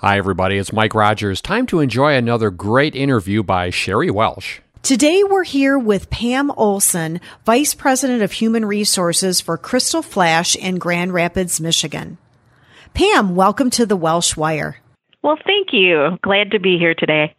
Hi, everybody. It's Mike Rogers. Time to enjoy another great interview by Sheri Welsh. Today we're here with Pam Olson, Vice President of Human Resources for Crystal Flash in Grand Rapids, Michigan. Pam, welcome to the Welsh Wire. Well, thank you. Glad to be here today.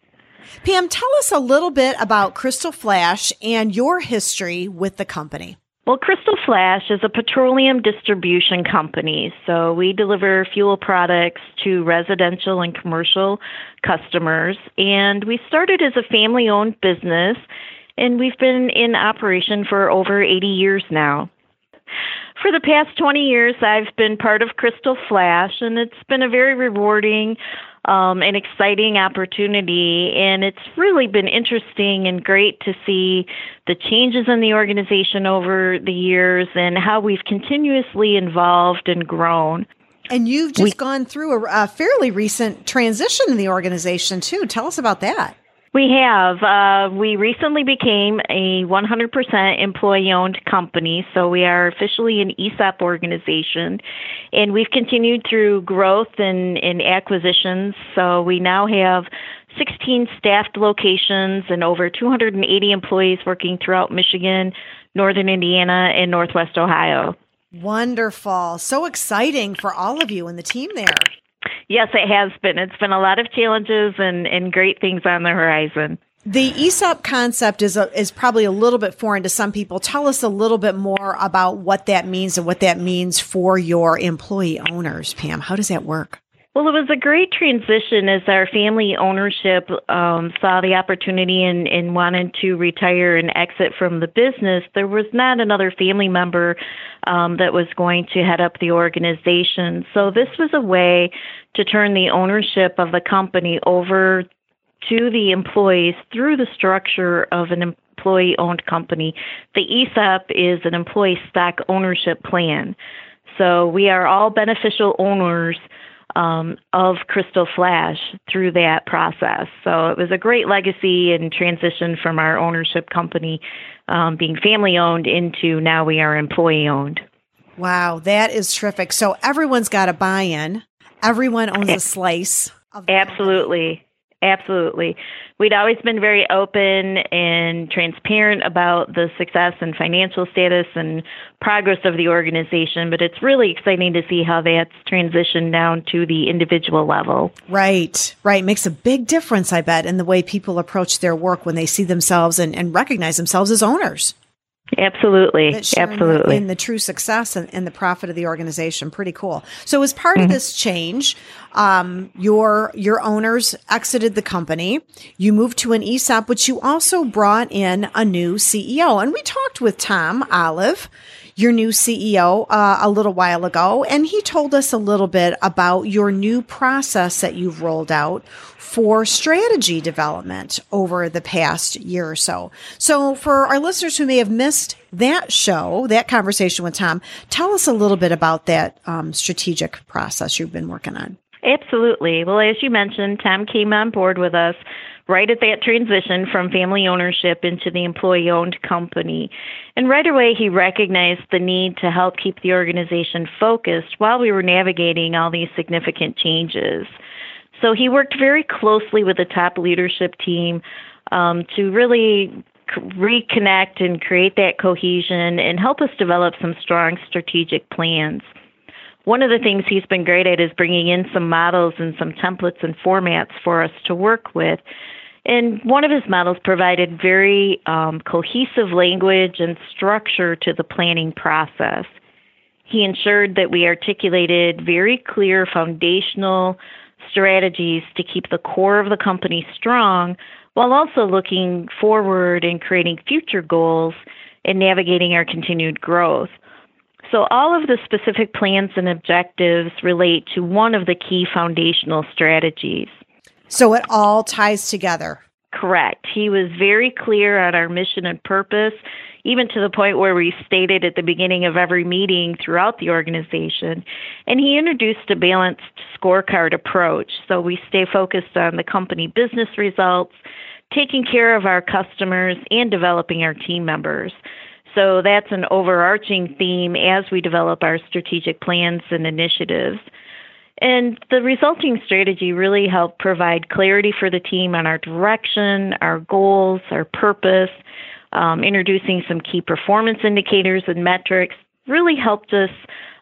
Pam, tell us a little bit about Crystal Flash and your history with the company. Well, Crystal Flash is a petroleum distribution company. So we deliver fuel products to residential and commercial customers. And we started as a family owned business, and we've been in operation for over 80 years now. For the past 20 years, I've been part of Crystal Flash, and it's been a very rewarding um, an exciting opportunity. And it's really been interesting and great to see the changes in the organization over the years and how we've continuously evolved and grown. And you've just we, gone through a, a fairly recent transition in the organization, too. Tell us about that. We have. Uh, we recently became a 100% employee owned company, so we are officially an ESOP organization. And we've continued through growth and, and acquisitions. So we now have 16 staffed locations and over 280 employees working throughout Michigan, Northern Indiana, and Northwest Ohio. Wonderful. So exciting for all of you and the team there. Yes, it has been. It's been a lot of challenges and, and great things on the horizon. The ESOP concept is a, is probably a little bit foreign to some people. Tell us a little bit more about what that means and what that means for your employee owners, Pam. How does that work? Well, it was a great transition as our family ownership um, saw the opportunity and, and wanted to retire and exit from the business. There was not another family member um, that was going to head up the organization. So this was a way to turn the ownership of the company over to the employees through the structure of an employee owned company. The ESOP is an employee stock ownership plan. So we are all beneficial owners um, of Crystal Flash through that process. So it was a great legacy and transition from our ownership company um, being family owned into now we are employee owned. Wow, that is terrific. So everyone's got a buy in, everyone owns a slice. Absolutely. Absolutely. We'd always been very open and transparent about the success and financial status and progress of the organization, but it's really exciting to see how that's transitioned down to the individual level. Right, right. Makes a big difference, I bet, in the way people approach their work when they see themselves and, and recognize themselves as owners. Absolutely. Absolutely. In the, true success and, and, the profit of the organization. Pretty cool. So as part mm-hmm. of this change, um, your, your owners exited the company. You moved to an ESOP, but you also brought in a new CEO. And we talked with Tom Olive, your new CEO, uh, a little while ago, and he told us a little bit about your new process that you've rolled out for strategy development over the past year or so. So, for our listeners who may have missed that show, that conversation with Tom, tell us a little bit about that um, strategic process you've been working on. Absolutely. Well, as you mentioned, Tom came on board with us right at that transition from family ownership into the employee owned company. And right away, he recognized the need to help keep the organization focused while we were navigating all these significant changes. So he worked very closely with the top leadership team um, to really reconnect and create that cohesion and help us develop some strong strategic plans. One of the things he's been great at is bringing in some models and some templates and formats for us to work with. And one of his models provided very um, cohesive language and structure to the planning process. He ensured that we articulated very clear foundational strategies to keep the core of the company strong while also looking forward and creating future goals and navigating our continued growth. So, all of the specific plans and objectives relate to one of the key foundational strategies. So, it all ties together. Correct. He was very clear on our mission and purpose, even to the point where we stated at the beginning of every meeting throughout the organization. And he introduced a balanced scorecard approach. So, we stay focused on the company business results, taking care of our customers, and developing our team members. So that's an overarching theme as we develop our strategic plans and initiatives. And the resulting strategy really helped provide clarity for the team on our direction, our goals, our purpose, um, introducing some key performance indicators and metrics really helped us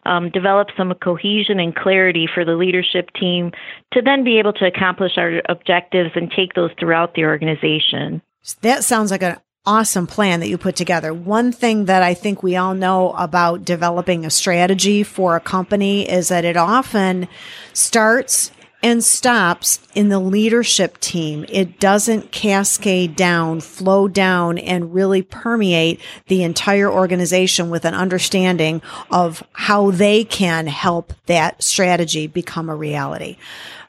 um, develop some cohesion and clarity for the leadership team to then be able to accomplish our objectives and take those throughout the organization. That sounds like an awesome plan that you put together. One thing that I think we all know about developing a strategy for a company is that it often starts and stops in the leadership team. It doesn't cascade down, flow down, and really permeate the entire organization with an understanding of how they can help that strategy become a reality.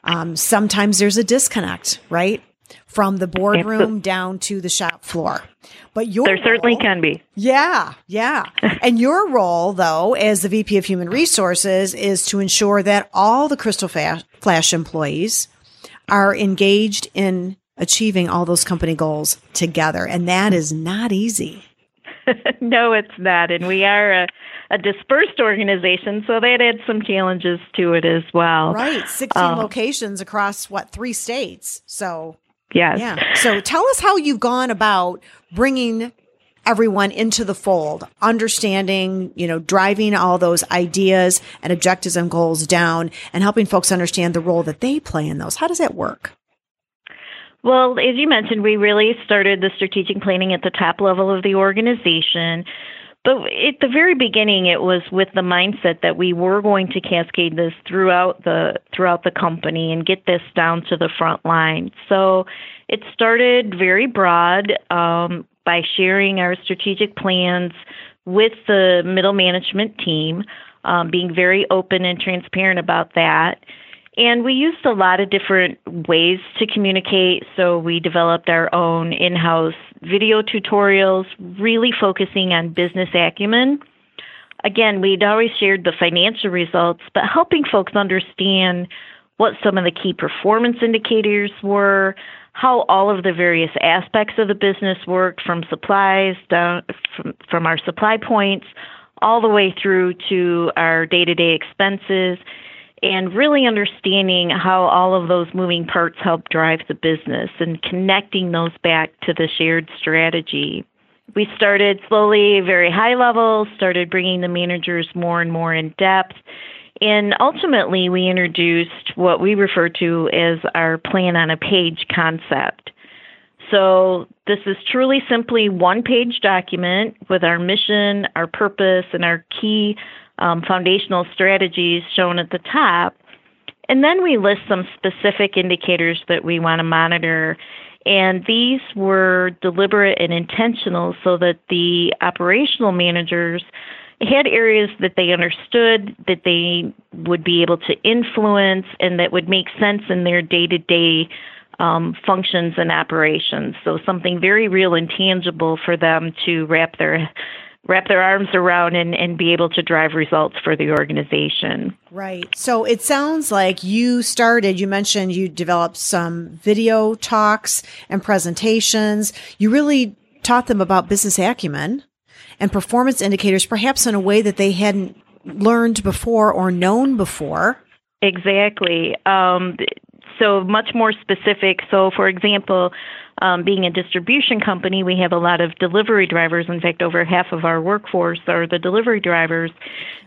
Um, sometimes there's a disconnect, right? From the boardroom down to the shop floor. But your there certainly role, can be. Yeah, yeah. and your role, though, as the VP of Human Resources, is to ensure that all the Crystal Flash employees are engaged in achieving all those company goals together, and that is not easy. no, it's not, and we are a, a, dispersed organization, so that adds some challenges to it as well. Right, sixteen um, locations across what three states, so Yes. Yeah. So tell us how you've gone about bringing everyone into the fold, understanding, you know, driving all those ideas and objectives and goals down and helping folks understand the role that they play in those. How does that work? Well, as you mentioned, we really started the strategic planning at the top level of the organization. But at the very beginning, it was with the mindset that we were going to cascade this throughout the throughout the company and get this down to the front line. So it started very broad um, by sharing our strategic plans with the middle management team, um, being very open and transparent about that. And we used a lot of different ways to communicate. So we developed our own in house video tutorials, really focusing on business acumen. Again, we'd always shared the financial results, but helping folks understand what some of the key performance indicators were, how all of the various aspects of the business worked from supplies down from, from our supply points all the way through to our day-to-day expenses and really understanding how all of those moving parts help drive the business and connecting those back to the shared strategy. We started slowly, very high level, started bringing the managers more and more in depth. And ultimately, we introduced what we refer to as our plan on a page concept. So, this is truly simply one page document with our mission, our purpose, and our key um, foundational strategies shown at the top. And then we list some specific indicators that we want to monitor. And these were deliberate and intentional so that the operational managers had areas that they understood, that they would be able to influence, and that would make sense in their day to day functions and operations. So, something very real and tangible for them to wrap their wrap their arms around and, and be able to drive results for the organization. Right. So it sounds like you started, you mentioned you developed some video talks and presentations. You really taught them about business acumen and performance indicators, perhaps in a way that they hadn't learned before or known before. Exactly. Um, so much more specific. So, for example, um, being a distribution company, we have a lot of delivery drivers. In fact, over half of our workforce are the delivery drivers.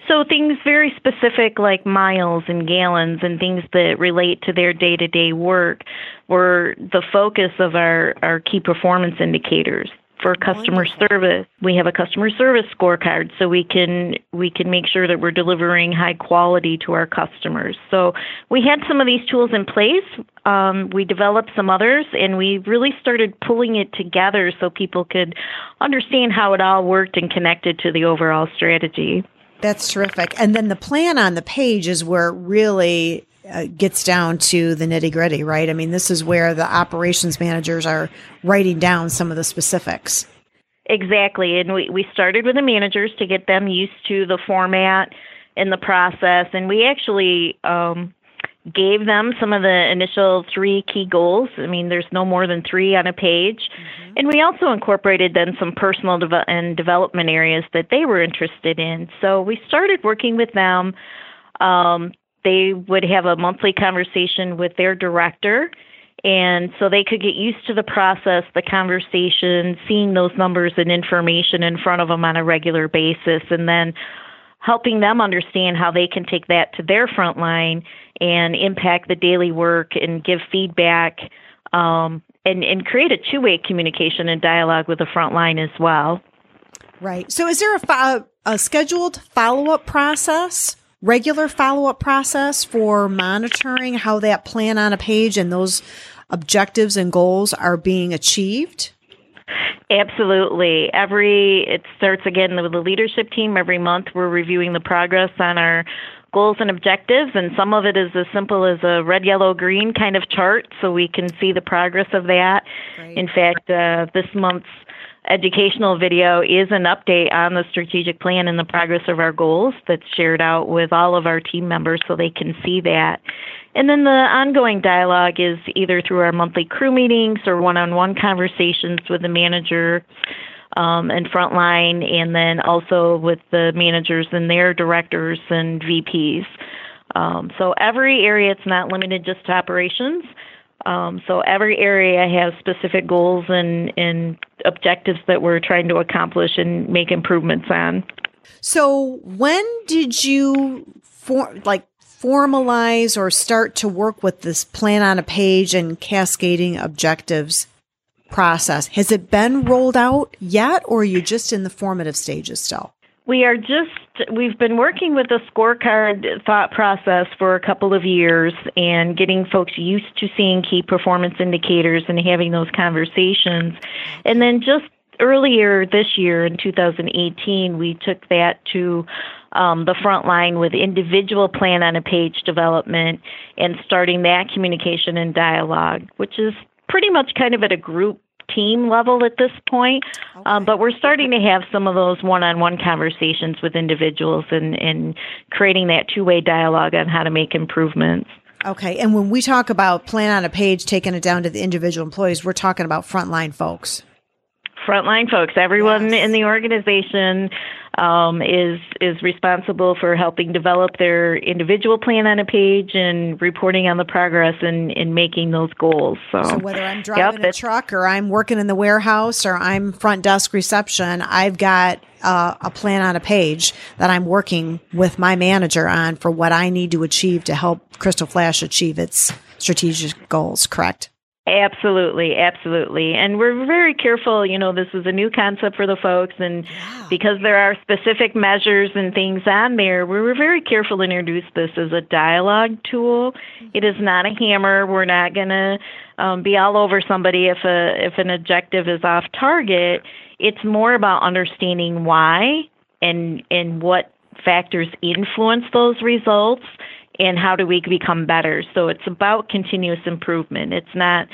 So things very specific like miles and gallons and things that relate to their day to day work were the focus of our, our key performance indicators for customer Wonderful. service. We have a customer service scorecard so we can we can make sure that we're delivering high quality to our customers. So we had some of these tools in place. Um, we developed some others, and we really started pulling it together so people could understand how it all worked and connected to the overall strategy. That's terrific. And then the plan on the page is where really uh, gets down to the nitty gritty, right? I mean, this is where the operations managers are writing down some of the specifics. Exactly. And we, we started with the managers to get them used to the format and the process. And we actually um, gave them some of the initial three key goals. I mean, there's no more than three on a page. Mm-hmm. And we also incorporated then some personal de- and development areas that they were interested in. So we started working with them. Um, they would have a monthly conversation with their director. And so they could get used to the process, the conversation, seeing those numbers and information in front of them on a regular basis, and then helping them understand how they can take that to their front line and impact the daily work and give feedback um, and, and create a two way communication and dialogue with the front line as well. Right. So, is there a, a scheduled follow up process, regular follow up process for monitoring how that plan on a page and those objectives and goals are being achieved? Absolutely. Every it starts again with the leadership team. Every month we're reviewing the progress on our goals and objectives, and some of it is as simple as a red, yellow, green kind of chart, so we can see the progress of that. Great. In fact, uh, this month's educational video is an update on the strategic plan and the progress of our goals that's shared out with all of our team members so they can see that. And then the ongoing dialogue is either through our monthly crew meetings or one on one conversations with the manager um, and frontline, and then also with the managers and their directors and VPs. Um, so every area, it's not limited just to operations. Um, so every area has specific goals and, and objectives that we're trying to accomplish and make improvements on. So when did you for like formalize or start to work with this plan on a page and cascading objectives process? Has it been rolled out yet, or are you just in the formative stages still? We are just, we've been working with the scorecard thought process for a couple of years and getting folks used to seeing key performance indicators and having those conversations. And then just earlier this year in 2018, we took that to um, the front line with individual plan on a page development and starting that communication and dialogue, which is pretty much kind of at a group team level at this point. Um, okay. Um, but we're starting to have some of those one on one conversations with individuals and, and creating that two way dialogue on how to make improvements. Okay. And when we talk about plan on a page, taking it down to the individual employees, we're talking about frontline folks. Frontline folks, everyone yes. in the organization um, is is responsible for helping develop their individual plan on a page and reporting on the progress and in making those goals. So, so whether I'm driving yep, a truck or I'm working in the warehouse or I'm front desk reception, I've got uh, a plan on a page that I'm working with my manager on for what I need to achieve to help Crystal Flash achieve its strategic goals. Correct? Absolutely, absolutely. And we're very careful, you know, this is a new concept for the folks and yeah. because there are specific measures and things on there, we were very careful to introduce this as a dialogue tool. Mm-hmm. It is not a hammer. We're not going to um, be all over somebody if a if an objective is off target. It's more about understanding why and and what factors influence those results and how do we become better. So it's about continuous improvement. It's not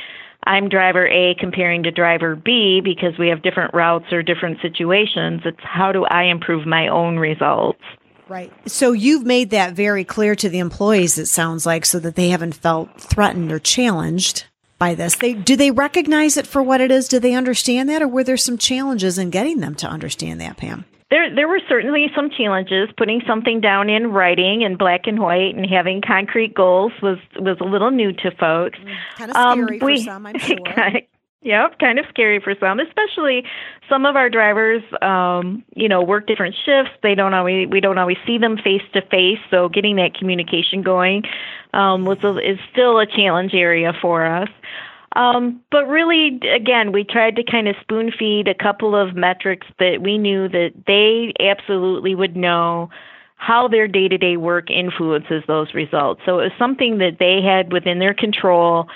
I'm driver A comparing to driver B because we have different routes or different situations. It's how do I improve my own results. Right. So you've made that very clear to the employees, it sounds like, so that they haven't felt threatened or challenged by this. They do they recognize it for what it is? Do they understand that or were there some challenges in getting them to understand that, Pam? There, there were certainly some challenges. Putting something down in writing in black and white and having concrete goals was was a little new to folks. Mm, kind of scary um, we, for some, I'm sure. Yep, kind of scary for some, especially some of our drivers. Um, you know, work different shifts. They don't always we don't always see them face to face. So getting that communication going um, was a, is still a challenge area for us. Um, but really, again, we tried to kind of spoon feed a couple of metrics that we knew that they absolutely would know how their day to day work influences those results. So it was something that they had within their control.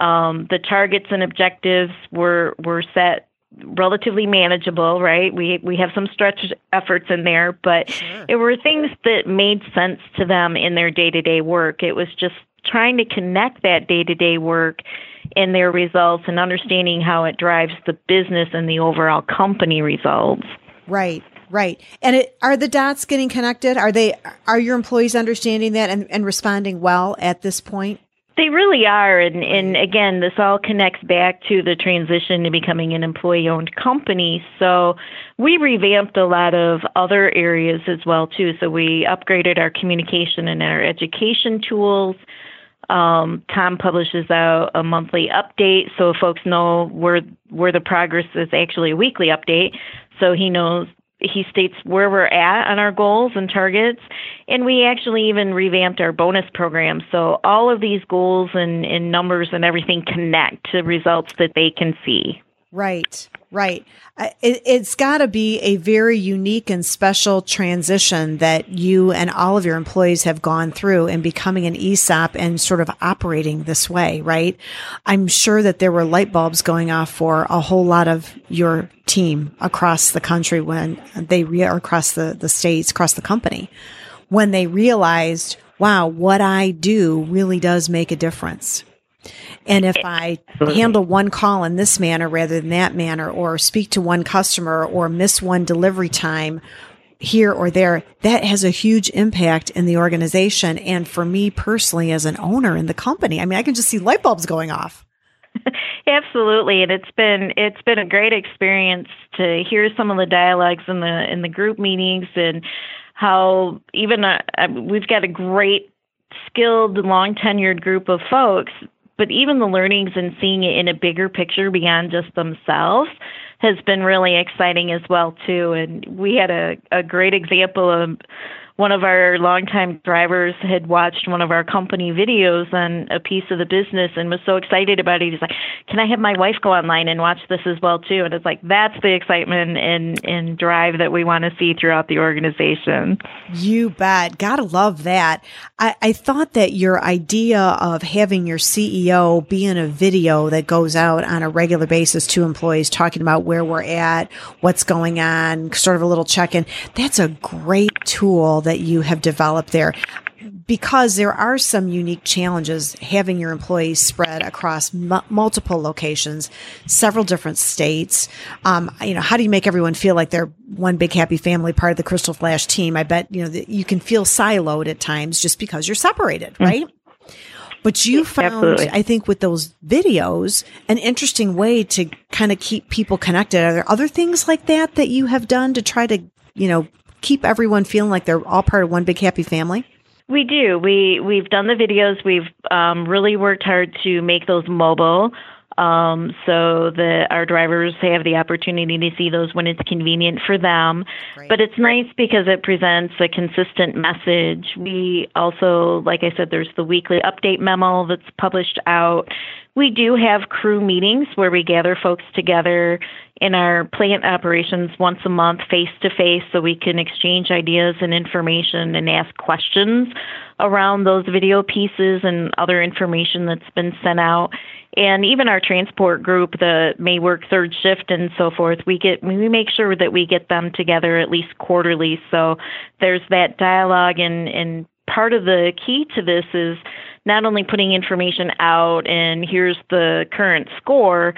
Um, the targets and objectives were were set relatively manageable, right? We we have some stretch efforts in there, but sure. it were things that made sense to them in their day-to-day work. It was just trying to connect that day-to-day work in their results and understanding how it drives the business and the overall company results. Right. Right. And it, are the dots getting connected? Are they are your employees understanding that and, and responding well at this point? They really are. And, and again, this all connects back to the transition to becoming an employee owned company. So we revamped a lot of other areas as well, too. So we upgraded our communication and our education tools. Um, Tom publishes out a monthly update so folks know where where the progress is actually a weekly update so he knows he states where we're at on our goals and targets. And we actually even revamped our bonus program. So all of these goals and, and numbers and everything connect to results that they can see. Right, right. It, has got to be a very unique and special transition that you and all of your employees have gone through in becoming an ESOP and sort of operating this way, right? I'm sure that there were light bulbs going off for a whole lot of your team across the country when they re- across the, the states, across the company, when they realized, wow, what I do really does make a difference. And if I handle one call in this manner rather than that manner, or speak to one customer or miss one delivery time here or there, that has a huge impact in the organization. And for me personally, as an owner in the company, I mean, I can just see light bulbs going off. Absolutely, and it's been it's been a great experience to hear some of the dialogues in the in the group meetings and how even uh, we've got a great skilled long tenured group of folks but even the learnings and seeing it in a bigger picture beyond just themselves has been really exciting as well too. And we had a, a great example of one of our longtime drivers had watched one of our company videos on a piece of the business and was so excited about it. He's like, "Can I have my wife go online and watch this as well too?" And it's like that's the excitement and and drive that we want to see throughout the organization. You bet. Gotta love that. I, I thought that your idea of having your CEO be in a video that goes out on a regular basis to employees talking about where we're at, what's going on, sort of a little check in. That's a great tool that you have developed there because there are some unique challenges having your employees spread across m- multiple locations, several different states. Um, you know, how do you make everyone feel like they're one big happy family, part of the Crystal Flash team? I bet you know that you can feel siloed at times just because you're separated, mm. right? But you found, Absolutely. I think, with those videos, an interesting way to kind of keep people connected. Are there other things like that that you have done to try to, you know, keep everyone feeling like they're all part of one big happy family? We do. We we've done the videos. We've um, really worked hard to make those mobile, um, so that our drivers have the opportunity to see those when it's convenient for them. Great. But it's nice because it presents a consistent message. We also, like I said, there's the weekly update memo that's published out. We do have crew meetings where we gather folks together in our plant operations once a month face to face so we can exchange ideas and information and ask questions around those video pieces and other information that's been sent out. And even our transport group the may work third shift and so forth we get we make sure that we get them together at least quarterly. So there's that dialogue and and part of the key to this is not only putting information out and here's the current score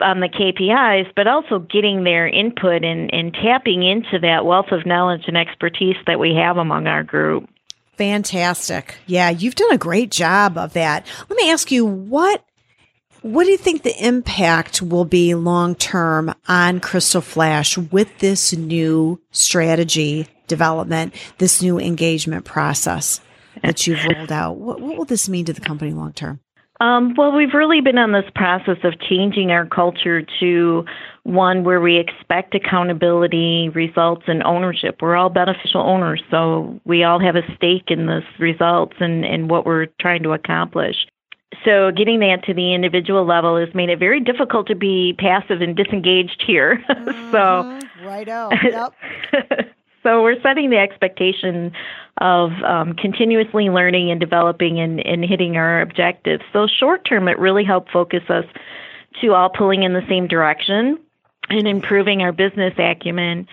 on the KPIs, but also getting their input and, and tapping into that wealth of knowledge and expertise that we have among our group. Fantastic. Yeah, you've done a great job of that. Let me ask you what what do you think the impact will be long term on Crystal Flash with this new strategy development, this new engagement process that you've rolled out? What, what will this mean to the company long term? Um, well, we've really been on this process of changing our culture to one where we expect accountability, results, and ownership. We're all beneficial owners, so we all have a stake in this results and, and what we're trying to accomplish. So, getting that to the individual level has made it very difficult to be passive and disengaged here. Mm-hmm. so, right out. Yep. So we're setting the expectation of um, continuously learning and developing and, and hitting our objectives. So short term, it really helped focus us to all pulling in the same direction and improving our business acumen.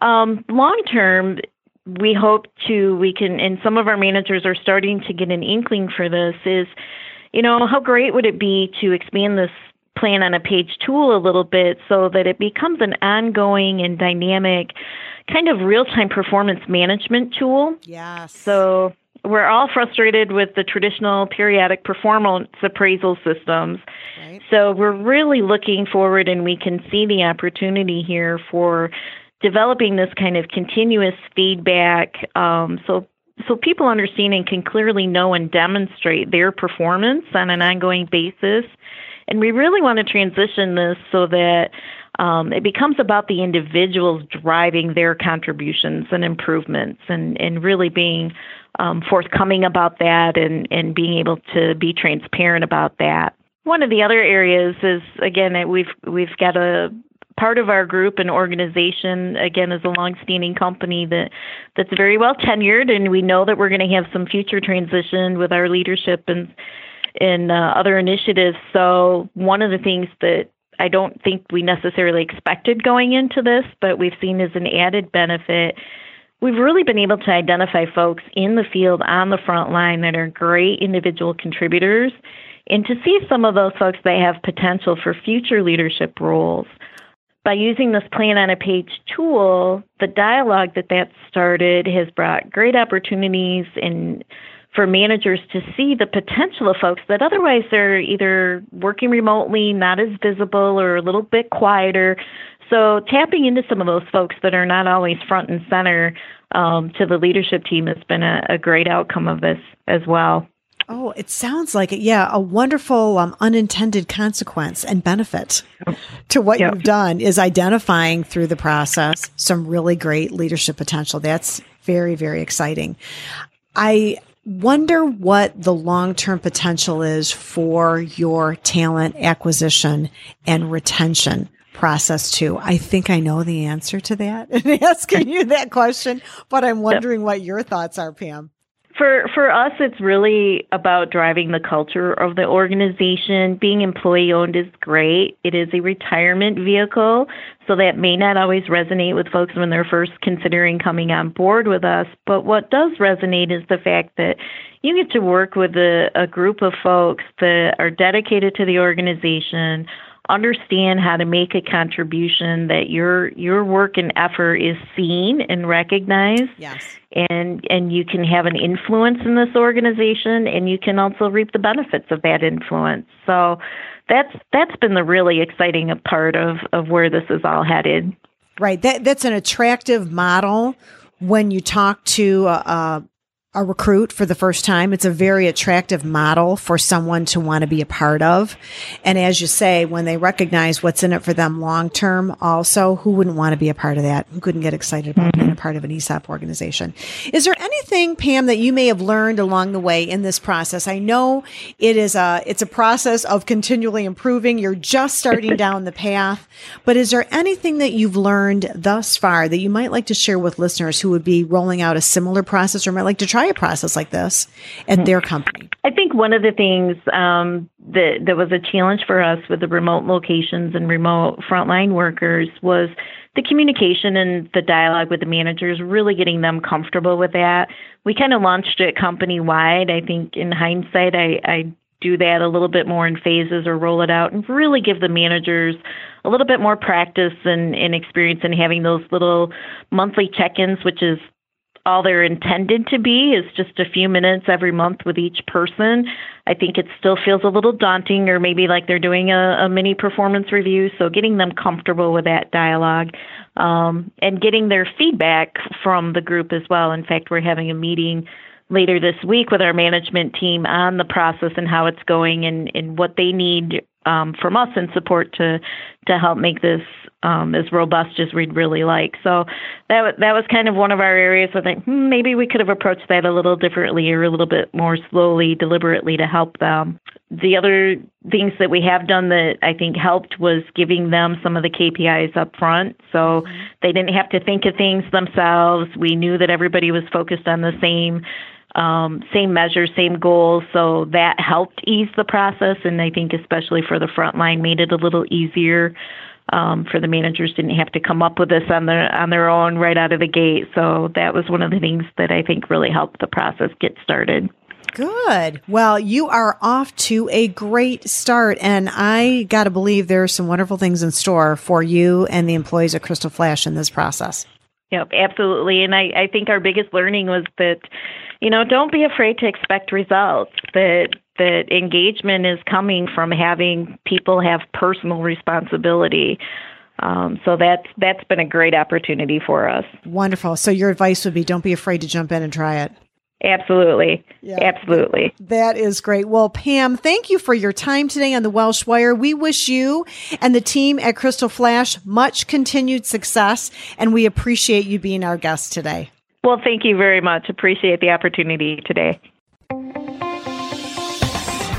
Um, long term, we hope to we can and some of our managers are starting to get an inkling for this is you know how great would it be to expand this plan on a page tool a little bit so that it becomes an ongoing and dynamic kind of real-time performance management tool yes so we're all frustrated with the traditional periodic performance appraisal systems. Right. So we're really looking forward and we can see the opportunity here for developing this kind of continuous feedback um, so so people understand and can clearly know and demonstrate their performance on an ongoing basis. And we really want to transition this so that um, it becomes about the individuals driving their contributions and improvements and, and really being um, forthcoming about that and, and being able to be transparent about that. One of the other areas is again we've we've got a part of our group and organization again is a long-standing company that that's very well tenured and we know that we're going to have some future transition with our leadership and in uh, other initiatives so one of the things that I don't think we necessarily expected going into this but we've seen as an added benefit we've really been able to identify folks in the field on the front line that are great individual contributors and to see some of those folks that have potential for future leadership roles. By using this plan on a page tool, the dialogue that that started has brought great opportunities and for managers to see the potential of folks that otherwise they're either working remotely, not as visible, or a little bit quieter. So tapping into some of those folks that are not always front and center um, to the leadership team has been a, a, great outcome of this as well. Oh, it sounds like it. Yeah, a wonderful um, unintended consequence and benefit to what yep. you've done is identifying through the process some really great leadership potential. That's very, very exciting. I wonder what the long term potential is for your talent acquisition and retention process too? I think I know the answer to that and asking you that question, but I'm wondering what your thoughts are, Pam. For for us, it's really about driving the culture of the organization. Being employee owned is great. It is a retirement vehicle, so that may not always resonate with folks when they're first considering coming on board with us. But what does resonate is the fact that you get to work with a, a group of folks that are dedicated to the organization, understand how to make a contribution that your your work and effort is seen and recognized. Yes. And and you can have an influence in this organization and you can also reap the benefits of that influence. So that's that's been the really exciting part of of where this is all headed. Right. That that's an attractive model when you talk to a, a recruit for the first time. It's a very attractive model for someone to want to be a part of. And as you say, when they recognize what's in it for them long term, also, who wouldn't want to be a part of that? Who couldn't get excited about mm-hmm. being a part of an ESOP organization? Is there anything, Pam, that you may have learned along the way in this process? I know it is a, it's a process of continually improving. You're just starting down the path, but is there anything that you've learned thus far that you might like to share with listeners who would be rolling out a similar process or might like to try try a process like this at their company? I think one of the things um, that that was a challenge for us with the remote locations and remote frontline workers was the communication and the dialogue with the managers, really getting them comfortable with that. We kind of launched it company wide. I think in hindsight, I, I do that a little bit more in phases or roll it out and really give the managers a little bit more practice and, and experience in having those little monthly check ins, which is all they're intended to be is just a few minutes every month with each person. I think it still feels a little daunting, or maybe like they're doing a, a mini performance review. So getting them comfortable with that dialogue um, and getting their feedback from the group as well. In fact, we're having a meeting later this week with our management team on the process and how it's going and, and what they need um, from us in support to to help make this um, as robust as we'd really like. So that that was kind of one of our areas. I think hmm, maybe we could have approached that a little differently or a little bit more slowly, deliberately to help them. The other things that we have done that I think helped was giving them some of the KPIs up front, so mm-hmm. they didn't have to think of things themselves. We knew that everybody was focused on the same um, same measures, same goals. So that helped ease the process, and I think especially for the front line, made it a little easier um, for the managers didn't have to come up with this on their on their own right out of the gate. So that was one of the things that I think really helped the process get started. Good. Well, you are off to a great start, and I got to believe there are some wonderful things in store for you and the employees at Crystal Flash in this process. Yep, absolutely. And I, I think our biggest learning was that, you know, don't be afraid to expect results. That that engagement is coming from having people have personal responsibility. Um, so that's that's been a great opportunity for us. Wonderful. So your advice would be don't be afraid to jump in and try it. Absolutely. Yeah. Absolutely. That is great. Well, Pam, thank you for your time today on the Welsh Wire. We wish you and the team at Crystal Flash much continued success, and we appreciate you being our guest today. Well, thank you very much. Appreciate the opportunity today.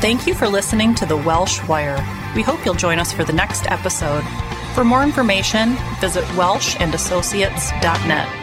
Thank you for listening to the Welsh Wire. We hope you'll join us for the next episode. For more information, visit welshandassociates.net.